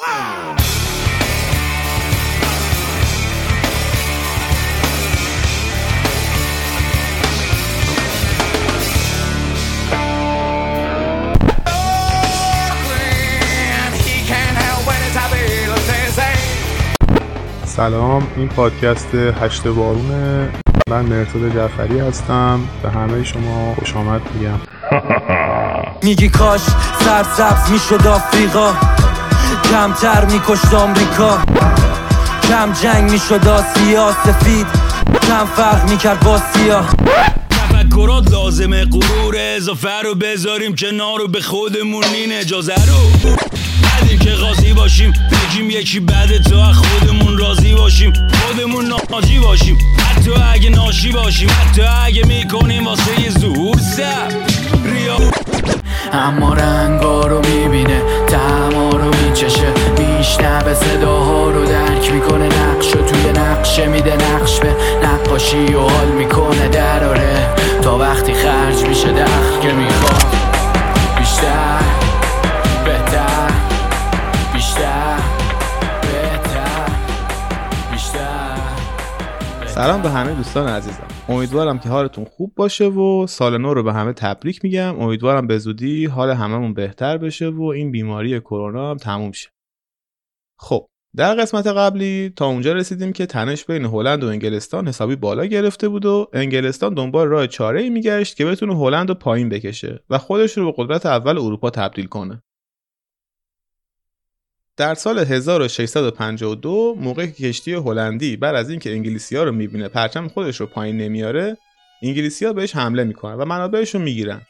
سلام این پادکست هشت بارونه. من مرتضی جعفری هستم. به همه شما خوش آمد میگم. میگی کاش سر سبز می‌شد آفریقا. کمتر میکشت آمریکا. کم جنگ می‌شد آسیا سفید کم فرق می‌کرد با سیاه. تفکرات لازمه غرور اضافه رو بذاریم کنار رو به خودمون این اجازه رو. ندیم که قاضی باشیم بگیم یکی بعد تو خودمون راضی باشیم. خودمون ناجی باشیم. حتی اگه ناشی باشیم حتی اگه می‌کنیم واسه یه ظهور سب ریا اما رنگا نقشه میده نقش به نقاشی و حال می‌کنه دراره. تا وقتی خرج میشه دخل که می‌خواد. بیشتر بهتر بیشتر بیشتر سلام به همه دوستان عزیزم. امیدوارم که حالتون خوب باشه و سال نو رو به همه تبریک میگم. امیدوارم به زودی حال هممون بهتر بشه و این بیماری کرونا هم تموم شه. خب در قسمت قبلی تا اونجا رسیدیم که تنش بین هلند و انگلستان حسابی بالا گرفته بود و انگلستان دنبال راه چاره ای میگشت که بتونه هلند رو پایین بکشه و خودش رو به قدرت اول اروپا تبدیل کنه. در سال 1652 موقع کشتی هلندی بعد از اینکه انگلیسی‌ها رو می‌بینه پرچم خودش رو پایین نمیاره انگلیسی‌ها بهش حمله می‌کنن و منابعش رو می‌گیرن.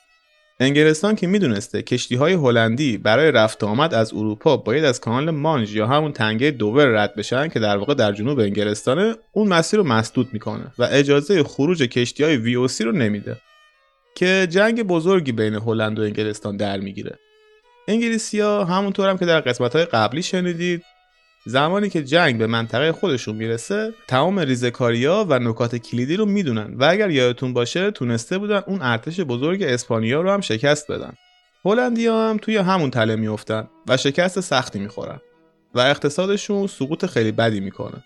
انگلستان که می‌دونسته کشتی های هلندی برای رفت آمد از اروپا باید از کانال مانج یا همون تنگه دوور رد بشن که در واقع در جنوب انگلستانه اون مسیر رو مسدود می‌کنه و اجازه خروج کشتی های وی رو نمیده که جنگ بزرگی بین هلند و انگلستان در می‌گیره. انگلیسیا همونطور هم که در قسمت های قبلی شنیدید زمانی که جنگ به منطقه خودشون می‌رسه تمام ریزکاریا و نکات کلیدی رو می‌دونن و اگر یادتون باشه تونسته بودن اون ارتش بزرگ اسپانیا رو هم شکست بدن. هلندیا هم توی همون تله میافتن و شکست سختی می‌خورن و اقتصادشون سقوط خیلی بدی می‌کنه.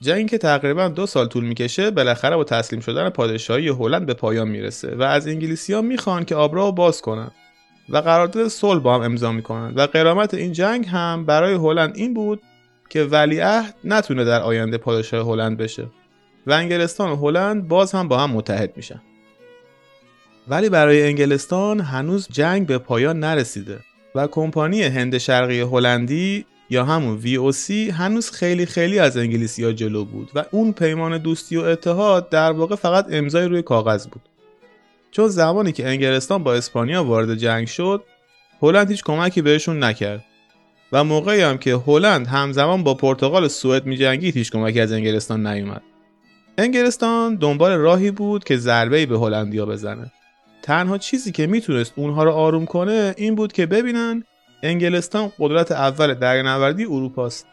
جنگی که تقریبا دو سال طول می‌کشه بالاخره با تسلیم شدن پادشاهی هلند به پایان می‌رسه و از انگلیسیا می‌خوان که آبرا باز کنن. و قرارداد صلح با هم امضا می‌کنن. و قرامت این جنگ هم برای هلند این بود که ولیعهد نتونه در آینده پادشاه هلند بشه. و انگلستان و هلند باز هم با هم متحد میشن. ولی برای انگلستان هنوز جنگ به پایان نرسیده و کمپانی هند شرقی هلندی یا همون VOC هنوز خیلی خیلی از انگلیسی ها جلو بود و اون پیمان دوستی و اتحاد در واقع فقط امضای روی کاغذ بود. چون زمانی که انگلستان با اسپانیا وارد جنگ شد هلند هیچ کمکی بهشون نکرد. و موقعی هم که هلند همزمان با پرتغال سوئد میجنگید هیچ کمکی از انگلستان نیومد. انگلستان دنبال راهی بود که ضربه‌ای به هلندیا بزنه. تنها چیزی که می‌تونست اونها رو آروم کنه این بود که ببینن انگلستان قدرت اول دریانوردی اروپاست.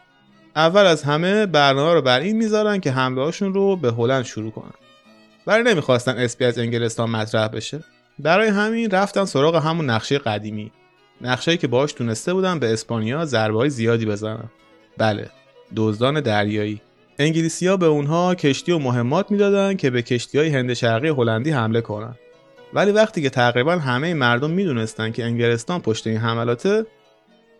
اول از همه برنامه رو بر این می‌ذارن که حمله رو به هلند شروع کنن. برای نمی‌خواستن اسپی از انگلستان مطرح بشه. برای همین رفتن سراغ همون نقشه قدیمی. نقشه‌ای که باهاش تونسته بودن به اسپانیا ضربه‌های زیادی بزنن. بله دزدان دریایی. انگلیسی‌ها به اونها کشتی و مهمات می‌دادن که به کشتی‌های هند شرقی هلندی حمله کنن. ولی وقتی که تقریبا همه مردم می‌دونستن که انگلستان پشت این حملاته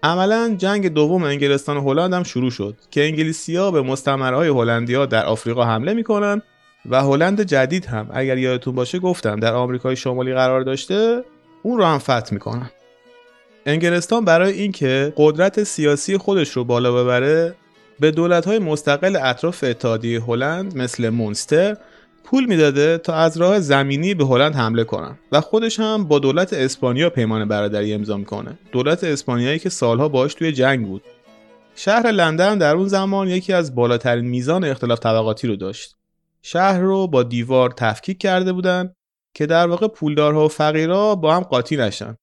عملا جنگ دوم انگلستان و هلند هم شروع شد که انگلیسی‌ها به مستعمره‌های هلندیا در آفریقا حمله می‌کنن و هلند جدید هم. اگر یادتون باشه گفتم در آمریکای شمالی قرار داشته اون رو هم فتح می‌کنن. انگلستان برای اینکه قدرت سیاسی خودش رو بالا ببره به دولت‌های مستقل اطراف اتحادیه هلند مثل مونستر پول می‌داده تا از راه زمینی به هلند حمله کنن. و خودش هم با دولت اسپانیا پیمان برادری امضا می‌کنه. دولت اسپانیایی که سالها باش توی جنگ بود. شهر لندن در اون زمان یکی از بالاترین میزان اختلاف طبقاتی رو داشت. شهر رو با دیوار تفکیک کرده بودن که در واقع پولدارها و فقیرها با هم قاطی نشن.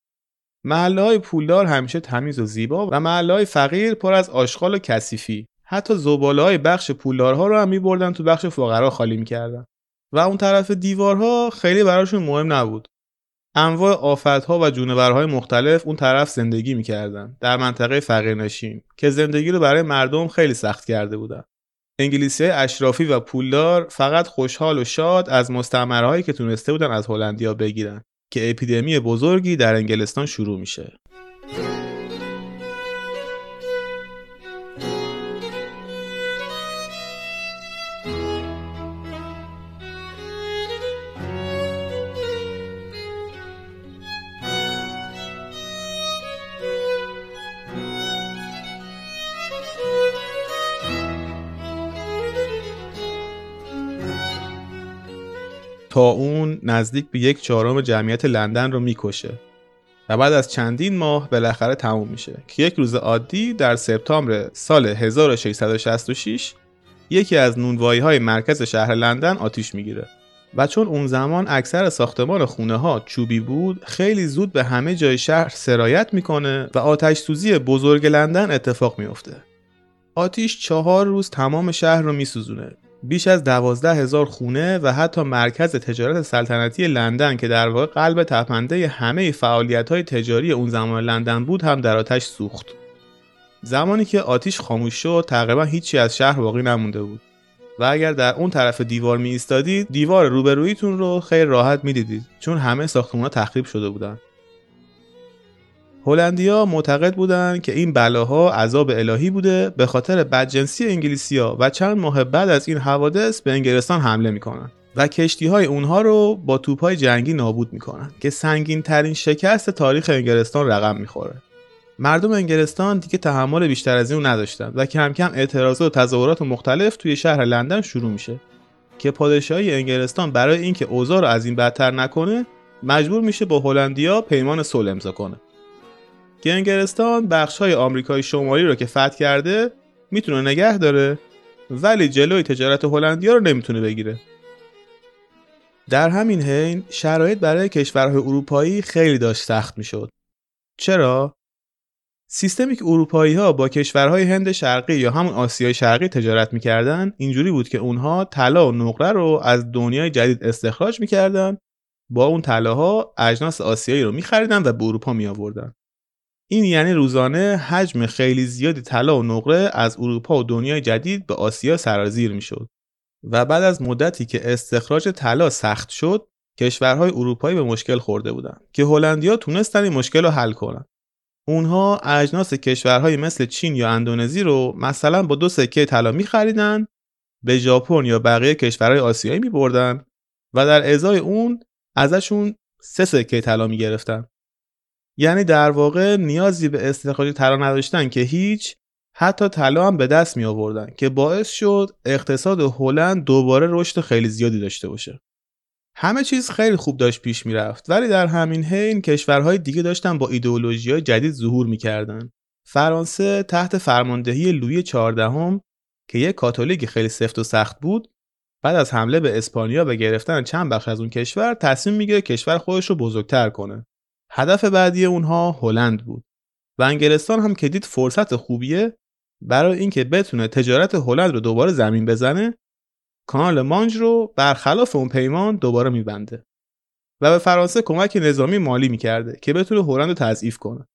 محله های پولدار همیشه تمیز و زیبا و محله های فقیر پر از آشغال و کثیفی. حتی زباله های بخش پولدارها رو هم میبردن تو بخش فقرا خالی می‌کردن. و اون طرف دیوارها خیلی براشون مهم نبود. انواع آفتها و جونورهای مختلف اون طرف زندگی می‌کردن در منطقه فقیرنشین که زندگی رو برای مردم خیلی سخت کرده بودن. انگلیسی اشرافی و پولدار فقط خوشحال و شاد از مستعمرهایی که تونسته بودن از هلندیا بگیرن که اپیدمی بزرگی در انگلستان شروع میشه. تا اون نزدیک به یک چهارم جمعیت لندن رو می‌کشه. و بعد از چندین ماه بالاخره تموم میشه. که یک روز عادی در سپتامبر سال 1666 یکی از نونوایی های مرکز شهر لندن آتیش می‌گیره. و چون اون زمان اکثر ساختمان خونه ها چوبی بود خیلی زود به همه جای شهر سرایت می‌کنه و آتش سوزی بزرگ لندن اتفاق میافته. آتیش چهار روز تمام شهر رو میسوزونه. بیش از دوازده هزار خونه و حتی مرکز تجارت سلطنتی لندن که در واقع قلب تپنده همه فعالیت های تجاری اون زمان لندن بود هم در آتش سوخت. زمانی که آتیش خاموش شد تقریبا هیچی از شهر باقی نمونده بود و اگر در اون طرف دیوار می ایستادید دیوار روبرویتون رو خیلی راحت می‌دیدید چون همه ساختمان تخریب شده بودند. هلندیا معتقد بودند که این بلاها عذاب الهی بوده به خاطر بدجنسی انگلیسیا و چند ماه بعد از این حوادث به انگلستان حمله می‌کنن و کشتی های اونها رو با توپ های جنگی نابود می‌کنن که سنگین ترین شکست تاریخ انگلستان رقم می‌خوره. مردم انگلستان دیگه تحمل بیشتر از این نداشتن و کم کم اعتراضات و تظاهرات مختلف توی شهر لندن شروع میشه که پادشاهی انگلستان برای اینکه اوضاع رو از این بدتر نکنه مجبور میشه با هلندیا پیمان صلح امضا کنه. که انگلستان بخش های آمریکای شمالی رو که فتح کرده می‌تونه نگه داره ولی جلوی تجارت هلندیا رو نمی‌تونه بگیره. در همین حین شرایط برای کشورهای اروپایی خیلی داشت سخت می‌شد. چرا؟ سیستمی که اروپایی ها با کشورهای هند شرقی یا همون آسیای شرقی تجارت می‌کردن اینجوری بود که اونها طلا و نقره رو از دنیای جدید استخراج می‌کردن با اون طلاها اجناس آسیایی رو میخریدن و به اروپا می آوردن. این یعنی روزانه حجم خیلی زیادی طلا و نقره از اروپا و دنیای جدید به آسیا سرازیر می‌شد. و بعد از مدتی که استخراج طلا سخت شد کشورهای اروپایی به مشکل خورده بودند که هلندیا تونستن این مشکل رو حل کنن. اونها اجناس کشورهای مثل چین یا اندونزی رو مثلا با دو سکه طلا میخریدن به ژاپن یا بقیه کشورهای آسیایی میبردن و در ازای اون ازشون سه سکه طلا می‌گرفتن. یعنی در واقع نیازی به استخراج طلا نداشتن که هیچ حتی طلا هم به دست می آوردن که باعث شد اقتصاد هلند دوباره رشد خیلی زیادی داشته باشه. همه چیز خیلی خوب داشت پیش می‌رفت ولی در همین حین کشورهای دیگه داشتن با ایدئولوژی های جدید ظهور می‌کردن فرانسه تحت فرماندهی لویی چهاردهم که یک کاتولیک خیلی سفت و سخت بود بعد از حمله به اسپانیا و گرفتن چند بخش از اون کشور تصمیم می‌گیره کشور خودش رو بزرگتر کنه. هدف بعدی اونها هلند بود. و انگلستان هم که دید فرصت خوبیه برای اینکه بتونه تجارت هلند رو دوباره زمین بزنه کانال مانج رو برخلاف اون پیمان دوباره میبنده. و به فرانسه کمک نظامی مالی می‌کرده که بتونه هلند رو تضعیف کنه.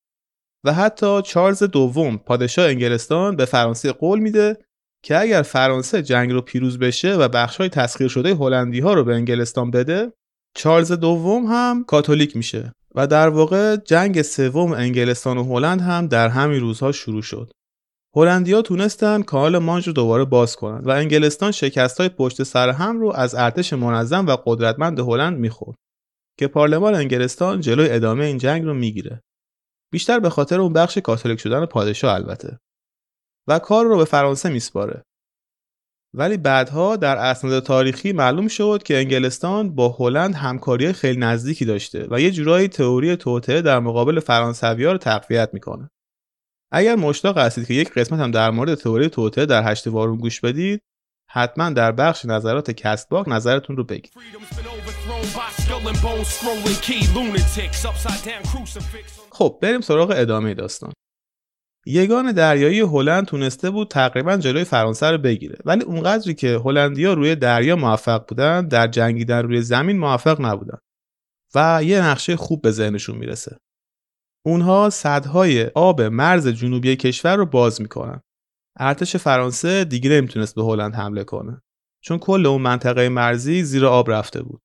و حتی چارلز دوم پادشاه انگلستان به فرانسه قول میده که اگر فرانسه جنگ رو پیروز بشه و بخشای تسخیر شده هلندی ها رو به انگلستان بده چارلز دوم هم کاتولیک میشه. و در واقع جنگ سوم انگلستان و هلند هم در همین روزها شروع شد. هلندیا تونستن کانال مانج رو دوباره باز کنند و انگلستان شکست های پشت سر هم رو از ارتش منظم و قدرتمند هلند می‌خورد که پارلمان انگلستان جلوی ادامه این جنگ رو می‌گیره. بیشتر به خاطر اون بخش کاتولیک شدن پادشاه البته. و کار رو به فرانسه میسپاره ولی بعدها در اسناد تاریخی معلوم شد که انگلستان با هلند همکاری خیلی نزدیکی داشته و یه جورایی تئوری توطعه در مقابل فرانسوی‌ها رو تقویت می‌کنه. اگر مشتاق هستید که یک قسمت هم در مورد تئوری توطعه در هشت وارون گوش بدید، حتما در بخش نظرات کست باک نظرتون رو بگید. خب بریم سراغ ادامه داستان. یگان دریایی هلند تونسته بود تقریبا جلوی فرانسه رو بگیره ولی اونقدری که هلندیا روی دریا موفق بودن در جنگیدن روی زمین موفق نبودن و یه نقشه خوب به ذهنشون می‌رسه. اونها صدهای آب مرز جنوبی کشور رو باز می‌کنن. ارتش فرانسه دیگه نمی‌تونست به هلند حمله کنه چون کل اون منطقه مرزی زیر آب رفته بود.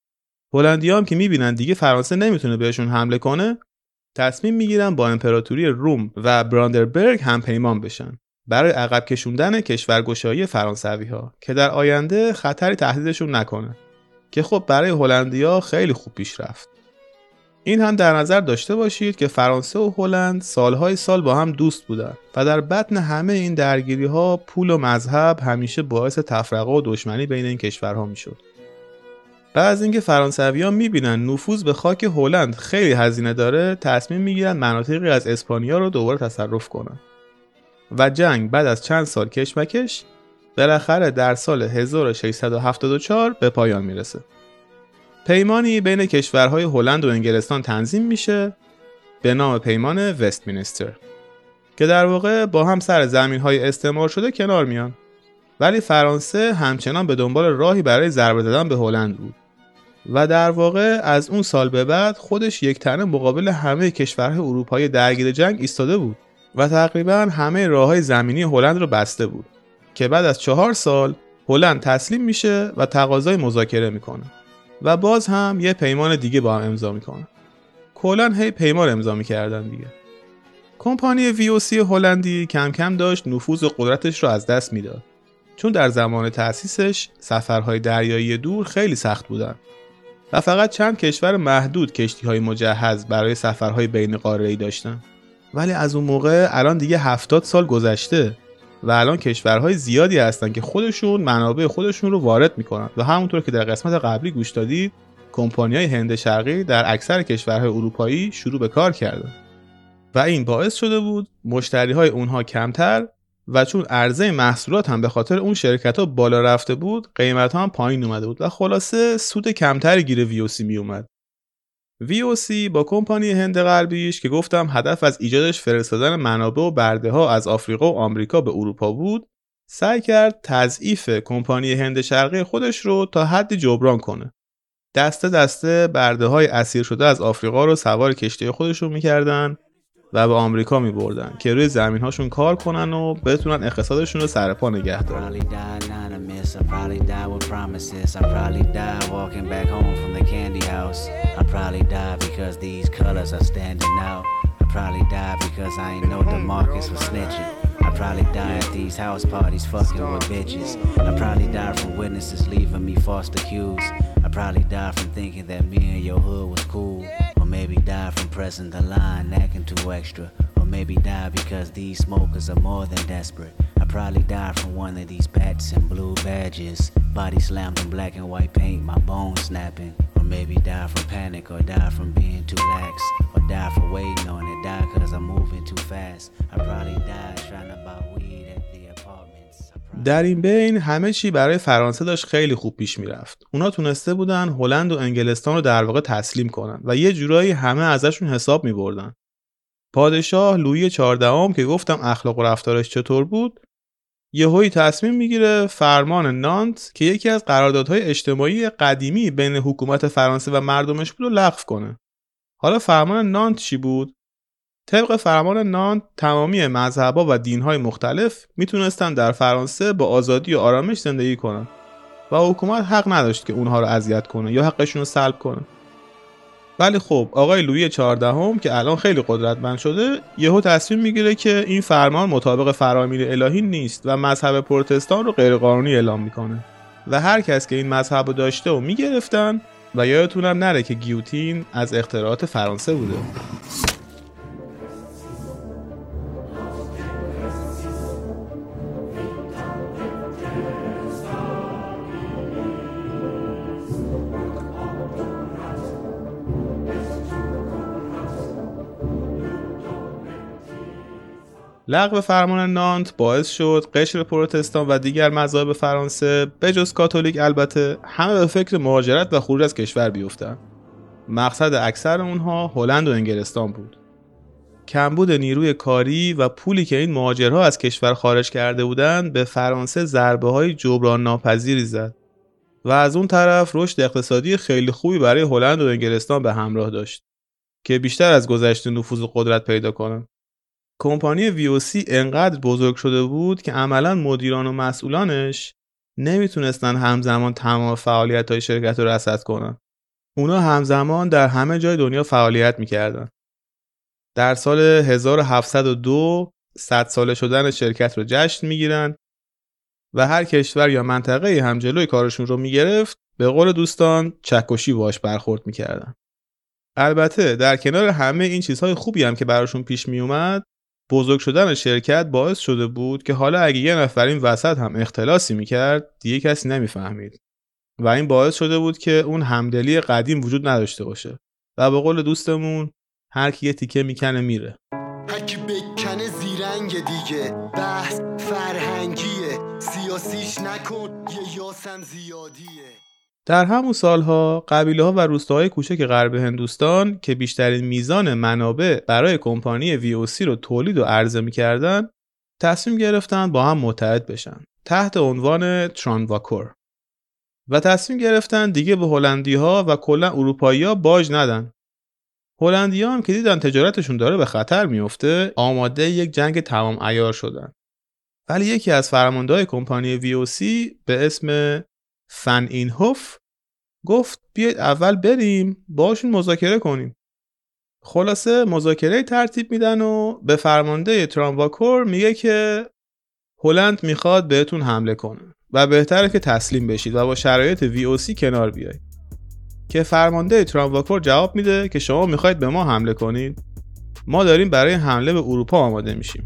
هلندی هم که می‌بینن دیگه فرانسه نمی‌تونه بهشون حمله کنه تصمیم می‌گیرن با امپراتوری روم و براندربرگ هم پیمان بشن. برای عقب کشوندن کشورگشایی فرانسوی ها که در آینده خطری تهدیدشون نکنه. که خب برای هلندیا خیلی خوب پیش رفت. این هم در نظر داشته باشید که فرانسه و هلند سالهای سال با هم دوست بودن و در بطن همه این درگیری ها پول و مذهب همیشه باعث تفرقه و دشمنی بین این کشورها می‌شد. بعد از اینکه فرانسویان می‌بینن نفوذ به خاک هلند خیلی هزینه داره تصمیم می‌گیرن مناطقی از اسپانیا رو دوباره تصرف کنن. و جنگ بعد از چند سال کشمکش بالاخره در سال 1674 به پایان می‌رسه. پیمانی بین کشورهای هلند و انگلستان تنظیم میشه به نام پیمان وستمینستر که در واقع با هم سر زمین های استعمار شده کنار میان. ولی فرانسه همچنان به دنبال راهی برای ضربه زدن به هلند بود. و در واقع از اون سال به بعد خودش یک تنه مقابل همه کشورهای اروپایی درگیر جنگ ایستاده بود و تقریبا همه راه های زمینی هلند رو بسته بود که بعد از چهار سال هلند تسلیم میشه و تقاضای مذاکره می‌کنه و باز هم یه پیمان دیگه با هم امضا می‌کنه. کلا هی پیمان امضا می‌کردن دیگه. کمپانی وی هلندی کم کم داشت نفوذ و قدرتش رو از دست می‌داد. چون در زمان تأسیسش سفرهای دریایی دور خیلی سخت بودن. و فقط چند کشور محدود کشتی های مجهز برای سفرهای بین قاره داشتن. ولی از اون موقع الان دیگه هفتاد سال گذشته و الان کشورهای زیادی هستن که خودشون منابع خودشون رو وارد می‌کنن. و همونطور که در قسمت قبلی گوش دادید کمپانی های هند شرقی در اکثر کشورهای اروپایی شروع به کار کردن. و این باعث شده بود مشتری های اونها کمتر و چون عرضه محصولات هم به خاطر اون شرکت ها بالا رفته بود قیمت ها هم پایین اومده بود و خلاصه سود کمتری گیر ویوسی می اومد. VOC با کمپانی هند غربیش که گفتم هدف از ایجادش فرستادن منابع و برده ها از آفریقا و آمریکا به اروپا بود سعی کرد تضعیف کمپانی هند شرقی خودش رو تا حدی جبران کنه. دسته دسته برده های اسیر شده از آفریقا رو سوار کشتی خودشون می‌کردن. و به آمریکا می بردن که روی زمین هاشون کار کنن و بتونن اقتصادشون رو سر پا نگه دارن. I probably die from thinking that me and your hood was cool. Pressing the line, acting too extra. Or maybe die because these smokers are more than desperate. I probably die from one of these bats and blue badges. Body slammed in black and white paint, my bones snapping. Or maybe die from panic, or die from being too lax. Or die from waiting on it, die cause I'm moving too fast. I probably die trying to buy در این بین همه چی برای فرانسه داشت خیلی خوب پیش می‌رفت. اونا تونسته بودن هلند و انگلستان رو در واقع تسلیم کنن و یه جورایی همه ازشون حساب می بردن. پادشاه لویی چهاردهم که گفتم اخلاق و رفتارش چطور بود یهویی تصمیم می‌گیره فرمان نانت که یکی از قراردادهای اجتماعی قدیمی بین حکومت فرانسه و مردمش بود رو لغو کنه حالا فرمان نانت چی بود طبق فرمان نانت تمامی مذهبا و دینهای مختلف می‌تونستن در فرانسه با آزادی و آرامش زندگی کنن و حکومت حق نداشت که اونها رو اذیت کنه یا حقشون رو سلب کنه. ولی خب آقای لویی چهاردهم که الان خیلی قدرتمند شده یهو تصمیم می‌گیره که این فرمان مطابق فرامین الهی نیست و مذهب پروتستان رو غیرقانونی اعلام می‌کنه و هر کس که این مذهب رو داشته و می‌گرفتن و یادتونم نره که گیوتین از اختراعات فرانسه بوده. لغو فرمان نانت باعث شد قشر پروتستان و دیگر مذاهب فرانسه بجز کاتولیک البته همه به فکر مهاجرت و خروج از کشور بیفتند مقصد اکثر اونها هلند و انگلستان بود کمبود نیروی کاری و پولی که این مهاجرها از کشور خارج کرده بودند به فرانسه ضربه های جبران ناپذیری زد و از اون طرف رشد اقتصادی خیلی خوبی برای هلند و انگلستان به همراه داشت که بیشتر از گذشته نفوذ و قدرت پیدا کنن. کمپانی VOC انقدر بزرگ شده بود که عملا مدیران و مسئولانش نمی‌تونستن همزمان تمام فعالیت های شرکت رو رصد کنن. اونا همزمان در همه جای دنیا فعالیت می‌کردن. در سال 1702 صد ساله شدن شرکت رو جشن می‌گیرن و هر کشور یا منطقه هم جلوی کارشون رو می‌گرفت به قول دوستان چکشی باش برخورد می‌کردن. البته در کنار همه این چیزهای خوبی هم که براشون پیش میومد بزرگ شدن شرکت باعث شده بود که حالا اگه یه نفر این وسط هم اختلاسی می‌کرد دیگه کسی نمی‌فهمید. و این باعث شده بود که اون همدلی قدیم وجود نداشته باشه. و به قول دوستمون هر کی یه تیکه می‌کنه میره. هرکی بکنه زیرنگ دیگه. بحث فرهنگیه. سیاسیش نکن یه یاسم زیادیه. در همون سالها قبیله ها و روستاهای کوچک غرب هندوستان که بیشترین میزان منابع برای کمپانی VOC رو تولید و عرضه می‌کردن تصمیم گرفتن با هم متحد بشن. تحت عنوان ترانواکور. و تصمیم گرفتن دیگه به هلندی ها و کلا اروپایی ها باج ندن. هلندی هم که دیدن تجارتشون داره به خطر میفته آماده یک جنگ تمام ایار شدن. ولی یکی از فرمانده کمپانی VOC به اسم فن اینهوف گفت بیاید اول بریم باشون مذاکره کنیم. خلاصه مذاکره ترتیب میدن و به فرمانده ترانواکور میگه که هلند می‌خواد بهتون حمله کنه و بهتره که تسلیم بشید و با شرایط VOC کنار بیایید. که فرمانده ترانواکور جواب میده که شما می‌خواید به ما حمله کنید. ما داریم برای حمله به اروپا آماده میشیم.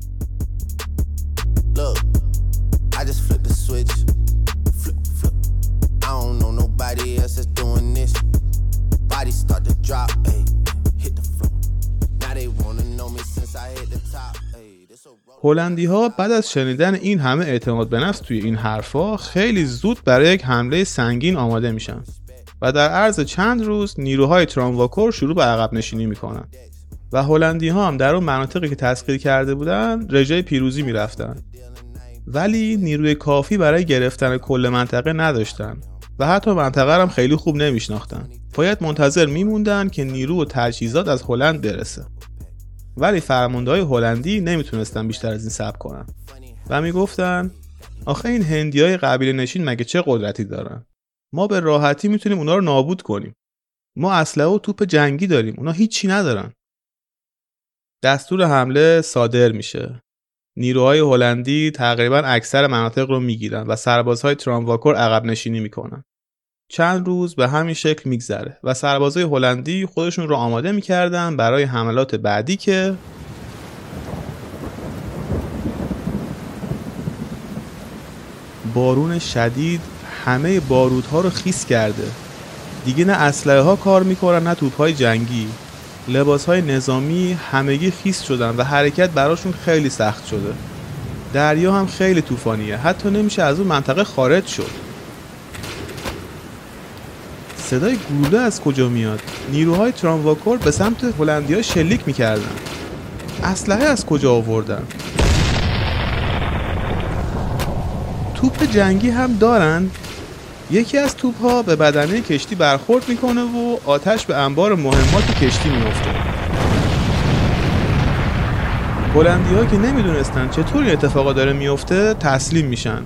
هلندی ها بعد از شنیدن این همه اعتماد به نفس توی این حرفا خیلی زود برای یک حمله سنگین آماده میشن و در عرض چند روز نیروهای ترانواکور شروع به عقب نشینی می‌کنن. و هلندی ها هم در اون مناطقی که تسخیر کرده بودن رژه پیروزی می‌رفتن. ولی نیروی کافی برای گرفتن کل منطقه نداشتن و حتی منطقه هم خیلی خوب نمیشناختن. باید منتظر میموندن که نیرو و تجهیزات از هلند برسه. ولی فرماندهای هلندی نمی‌تونستن بیشتر از این صبر کنن. و می‌گفتن آخه این هندی های قبیله نشین مگه چه قدرتی دارن؟ ما به راحتی می‌تونیم اونا رو نابود کنیم. ما اسلحه و توپ جنگی داریم. اونا هیچی ندارن. دستور حمله صادر میشه. نیروهای هلندی تقریبا اکثر مناطق رو می‌گیرن و سربازهای ترامواکور عقب نشینی می‌کنن. چند روز به همین شکل میگذره و سربازای هلندی خودشون رو آماده می‌کردن برای حملات بعدی که بارون شدید همه بارودها رو خیس کرده. دیگه نه اسلحه ها کار می‌کنن نه توپ های جنگی. لباس های نظامی همگی خیس شدن و حرکت براشون خیلی سخت شده. دریا هم خیلی طوفانیه. حتی نمیشه از اون منطقه خارج شد. صدای گلوله از کجا میاد؟ نیروهای ترامواکور به سمت هلندیا شلیک می‌کردن. اسلحه از کجا آوردن؟ توپ جنگی هم دارن. یکی از توپ ها به بدنه کشتی برخورد می‌کنه و آتش به انبار مهمات کشتی میفته هلندی که نمی‌دونستن چطور این اتفاقا داره میفته تسلیم میشن.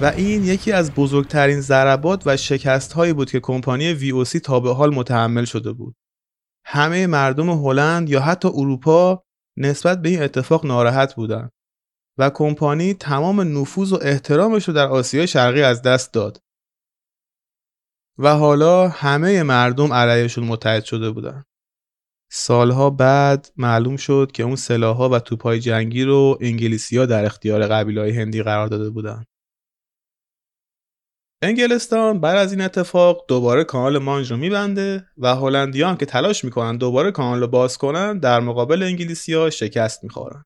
و این یکی از بزرگترین ضربات و شکست هایی بود که کمپانی VOC تا به حال متحمل شده بود. همه مردم هلند یا حتی اروپا نسبت به این اتفاق ناراحت بودند و کمپانی تمام نفوذ و احترامش رو در آسیای شرقی از دست داد. و حالا همه مردم علیهشون متحد شده بودن. سالها بعد معلوم شد که اون سلاحها و توپای جنگی رو انگلیسی در اختیار قبیلهای هندی قرار داده بودند. انگلستان بعد از این اتفاق دوباره کانال مانج رو میبنده و هلندیان که تلاش می‌کنن دوباره کانال رو باز کنن در مقابل انگلیسیا شکست می‌خورن.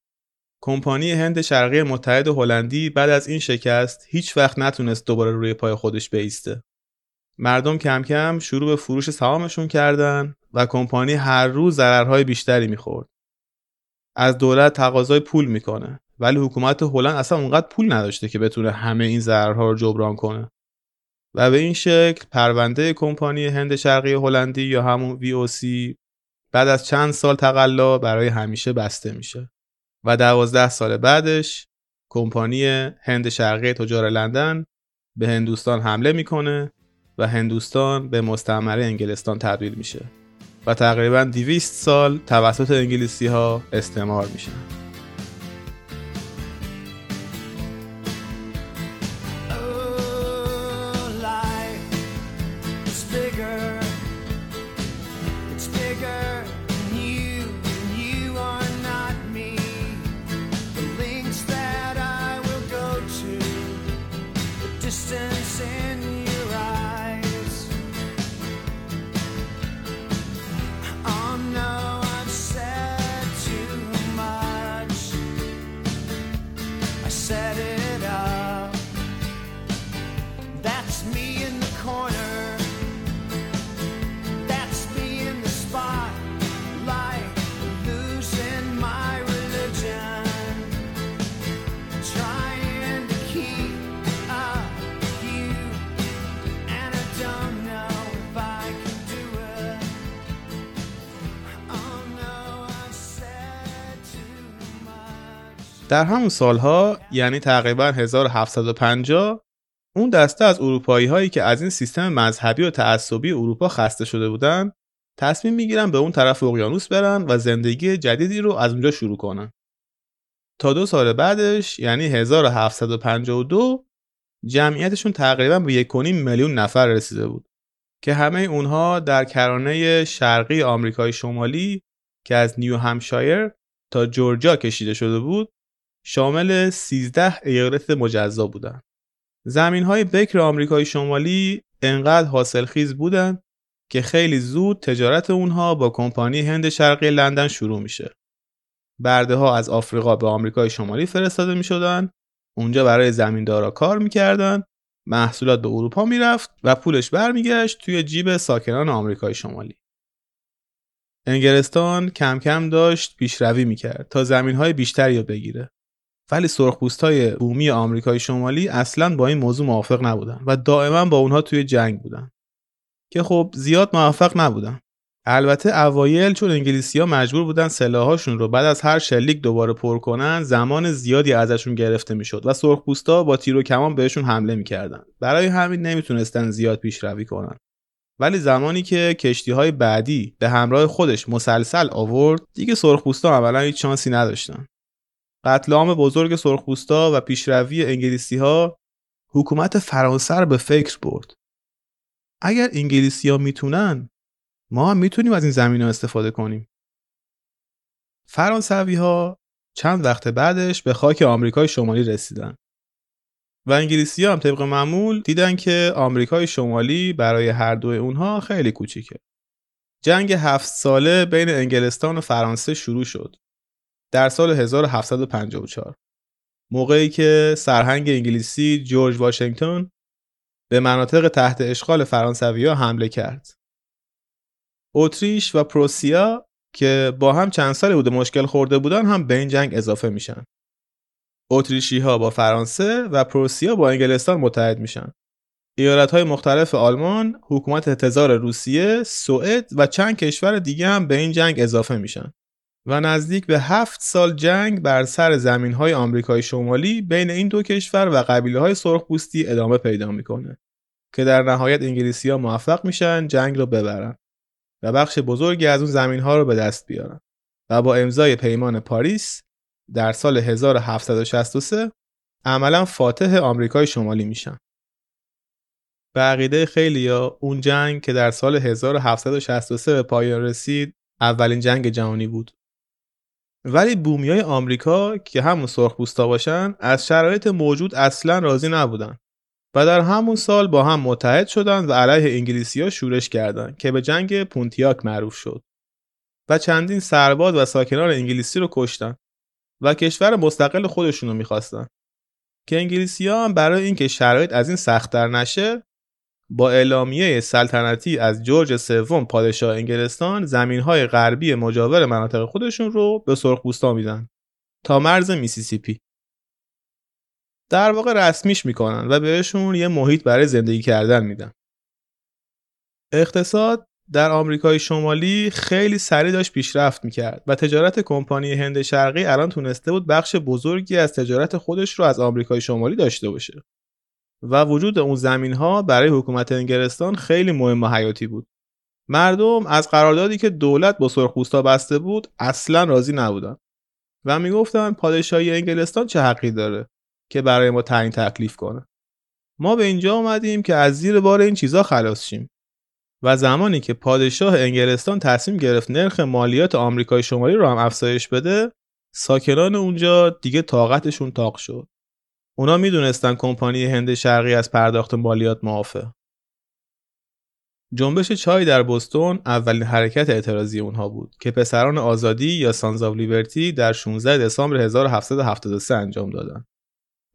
کمپانی هند شرقی متحد هلندی بعد از این شکست هیچ وقت نتونست دوباره روی پای خودش بیسته. مردم کم کم شروع به فروش سهامشون کردن و کمپانی هر روز ضررهای بیشتری می‌خورد. از دولت تقاضای پول می‌کنه ولی حکومت هلند اصلا اونقدر پول نداشته که بتونه همه این ضررها رو جبران کنه. و به این شکل پرونده کمپانی هند شرقی هلندی یا همون VOC بعد از چند سال تقلا برای همیشه بسته میشه. و دوازده سال بعدش کمپانی هند شرقی تجار لندن به هندوستان حمله می‌کنه و هندوستان به مستعمره انگلستان تبدیل میشه و تقریبا 200 سال توسط انگلیسی ها استعمار میشن. در همون سالها یعنی تقریبا 1750 اون دسته از اروپایی هایی که از این سیستم مذهبی و تعصبی اروپا خسته شده بودن تصمیم می‌گیرن به اون طرف اقیانوس برن و زندگی جدیدی رو از اونجا شروع کنن. تا دو سال بعدش یعنی 1752 جمعیتشون تقریبا به 1.5 میلیون نفر رسیده بود که همه اونها در کرانه شرقی آمریکای شمالی که از نیو همشایر تا جورجیا کشیده شده بود شامل 13 ایالت مجزا بودند. زمین های بکر آمریکای شمالی انقدر حاصلخیز بودند که خیلی زود تجارت اونها با کمپانی هند شرقی لندن شروع میشه. برده ها از آفریقا به آمریکای شمالی فرستاده می شدن. اونجا برای زمیندارا کار می‌کردن. محصولات به اروپا می‌رفت و پولش برمیگشت توی جیب ساکنان آمریکای شمالی. انگلستان کم کم داشت پیشروی می‌کرد تا زمین های بیشتری رو بگیره. ولی سرخپوستای بومی آمریکای شمالی اصلا با این موضوع موافق نبودن و دائما با اونها توی جنگ بودن. که خب زیاد موفق نبودن. البته اوایل چون انگلیسی ها مجبور بودن سلاحاشون رو بعد از هر شلیک دوباره پر کنن زمان زیادی ازشون گرفته می‌شد و سرخپوستا با تیر و کمان بهشون حمله می‌کردن. برای همین نمی‌تونستن زیاد پیشروی کنن. ولی زمانی که کشتی های بعدی به همراه خودش مسلسل آورد دیگه سرخپوستا عملا هیچ شانسی نداشتن. قتل عام بزرگ سرخپوستا و پیشروی انگلیسی ها حکومت فرانسه رو به فکر برد. اگر انگلیسی ها می‌تونن ما هم می‌تونیم از این زمین ها استفاده کنیم. فرانسوی ها چند وقت بعدش به خاک آمریکای شمالی رسیدن. و انگلیسی ها هم طبق معمول دیدن که آمریکای شمالی برای هر دو اونها خیلی کوچیکه. جنگ هفت ساله بین انگلستان و فرانسه شروع شد. در سال 1754 موقعی که سرهنگ انگلیسی جورج واشنگتن به مناطق تحت اشغال فرانسویا حمله کرد. اتریش و پروسیا که با هم چند سال بوده مشکل خورده بودن هم به این جنگ اضافه میشن. اتریشی ها با فرانسه و پروسیا با انگلستان متحد میشن. ایالت های مختلف آلمان، حکومت تزار روسیه، سوئد و چند کشور دیگه هم به این جنگ اضافه میشن. و نزدیک به هفت سال جنگ بر سر زمین های آمریکای شمالی بین این دو کشور و قبیله های سرخپوستی ادامه پیدا می‌کنه که در نهایت انگلیسی ها موفق میشن جنگ رو ببرن و بخش بزرگی از اون زمین ها رو به دست بیارن و با امضای پیمان پاریس در سال 1763 عملا فاتح آمریکای شمالی میشن. به عقیده خیلیا اون جنگ که در سال 1763 به پایان رسید اولین جنگ جهانی بود. ولی بومیای آمریکا که همون سرخپوستا باشن از شرایط موجود اصلا راضی نبودن و در همون سال با هم متحد شدند و علیه انگلیسیا شورش کردند که به جنگ پونتیاک معروف شد و چندین سرباز و ساکنان انگلیسی رو کشتن و کشور مستقل خودشون رو می‌خواستن. که انگلیسی ها هم برای اینکه شرایط از این سختتر نشه با اعلامیه سلطنتی از جورج سوم پادشاه انگلستان زمینهای غربی مجاور مناطق خودشون رو به سرخپوستا میدن تا مرز میسیسیپی. در واقع رسمیش می‌کنن و بهشون یه محیط برای زندگی کردن میدن. اقتصاد در آمریکای شمالی خیلی سریع داشت پیشرفت می‌کرد و تجارت کمپانی هند شرقی الان تونسته بود بخش بزرگی از تجارت خودش رو از آمریکای شمالی داشته باشه. و وجود اون زمین ها برای حکومت انگلستان خیلی مهم و حیاتی بود. مردم از قراردادی که دولت با سرخپوستا بسته بود اصلا راضی نبودن. و می‌گفتن پادشاهی انگلستان چه حقی داره که برای ما تعیین تکلیف کنه. ما به اینجا اومدیم که از زیر بار این چیزا خلاص شیم. و زمانی که پادشاه انگلستان تصمیم گرفت نرخ مالیات آمریکای شمالی رو هم افزایش بده ساکنان اونجا دیگه طاقتشون تاق شد. اونا می‌دونستن کمپانی هند شرقی از پرداخت مالیات معافه جنبش چای در بوستون اولین حرکت اعتراضی اونها بود که پسران آزادی یا سانز آف لیبرتی در 16 دسامبر 1773 انجام دادن.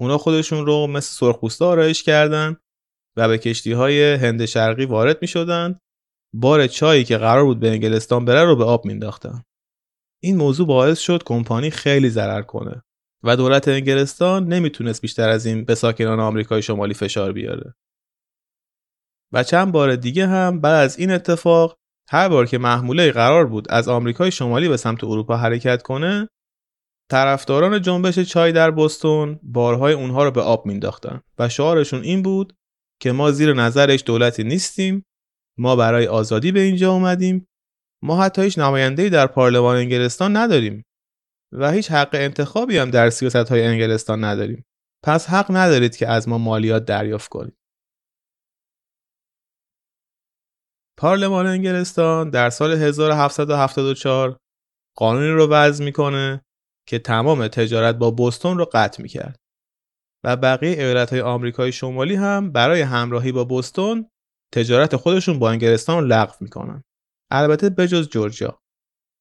اونا خودشون رو مثل سرخپوستا آرایش کردند و به کشتی های هند شرقی وارد می شدن بار چایی که قرار بود به انگلستان بره رو به آب مینداختن. این موضوع باعث شد کمپانی خیلی ضرر کنه و دولت انگلستان نمی‌تونست بیشتر از این به ساکنان آمریکای شمالی فشار بیاره. و چند بار دیگه هم بعد از این اتفاق هر بار که محموله قرار بود از آمریکای شمالی به سمت اروپا حرکت کنه طرفداران جنبش چای در بستون بارهای اونها رو به آب مینداختن و شعارشون این بود که ما زیر نظرش دولتی نیستیم ما برای آزادی به اینجا اومدیم ما حتی هیچ نماینده‌ای در پارلمان انگلستان نداریم و هیچ حق انتخابی هم در سیاست های انگلستان نداریم. پس حق ندارید که از ما مالیات دریافت کنید. پارلمان انگلستان در سال 1774 قانونی رو وضع می‌کنه که تمام تجارت با بوستون رو قطع می‌کرد و بقیه ایالت های آمریکای شمالی هم برای همراهی با بوستون تجارت خودشون با انگلستان لغو می‌کنن. البته بجز جورجیا.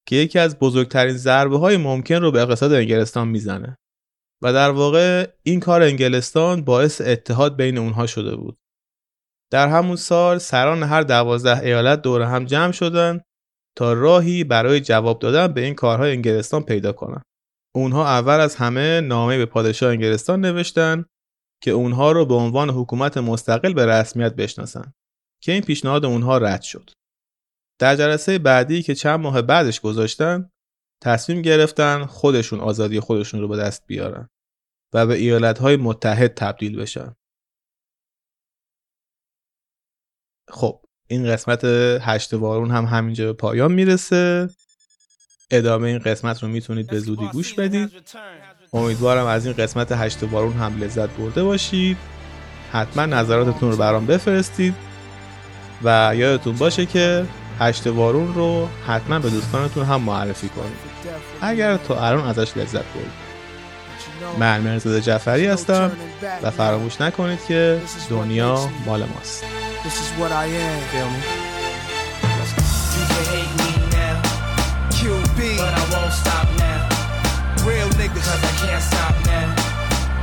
که یکی از بزرگترین ضربه های ممکن رو به اقتصاد انگلستان می‌زنه و در واقع این کار انگلستان باعث اتحاد بین اونها شده بود در همون سال سران هر دوازده ایالت دور هم جمع شدند تا راهی برای جواب دادن به این کارهای انگلستان پیدا کنند. اونها اول از همه نامه به پادشاه انگلستان نوشتن که اونها رو به عنوان حکومت مستقل به رسمیت بشناسن که این پیشنهاد اونها رد شد. در جلسه بعدی که چند ماه بعدش گذاشتن تصمیم گرفتن خودشون آزادی خودشون رو به دست بیارن و به ایالتهای متحد تبدیل بشن. خب این قسمت هشت وارون هم همینجا به پایان می‌رسه. ادامه این قسمت رو می‌تونید به زودی گوش بدید. امیدوارم از این قسمت هشت وارون هم لذت برده باشید. حتما نظراتتون رو برام بفرستید و یادتون باشه که هشت وارون رو حتما به دوستانتون هم معرفی کنید. اگر تا الان ازش لذت برید. من مرزاد جفری هستم و فراموش نکنید که دنیا مال ماست.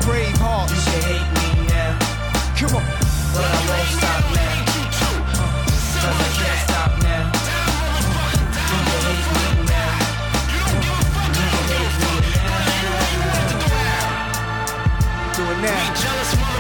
Brave hearts. You hate me now. Come on. But I won't stop.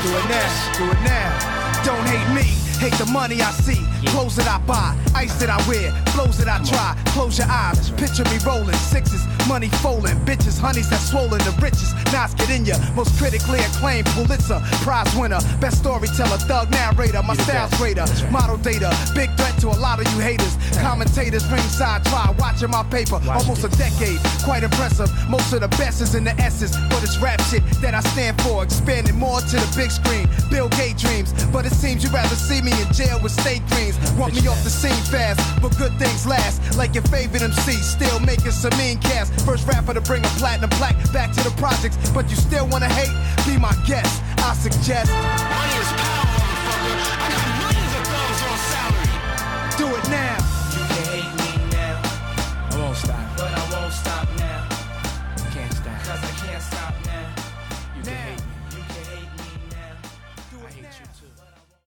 Do it now. Do it now. Don't hate me. Hate the money I see, clothes that I buy, ice that I wear, flows that I try. Close your eyes, picture me rolling sixes, money folding, bitches, honeys that swollen the richest. Knots get in ya, most critically acclaimed Pulitzer Prize winner, best storyteller, thug narrator, my style's greater, model data, big threat to a lot of you haters. Commentators ringside try watching my paper, almost a decade, quite impressive. Most of the best is in the S's, but it's rap shit that I stand for, expanding more to the big screen. Bill Gates dreams, but it seems you'd rather see me me in jail with state greens. Want me off the scene fast, but good things last. Like your favorite MC, still making some mean cast. First rapper to bring a platinum plaque back to the projects, but you still wanna hate? Be my guest. I suggest. Money is power,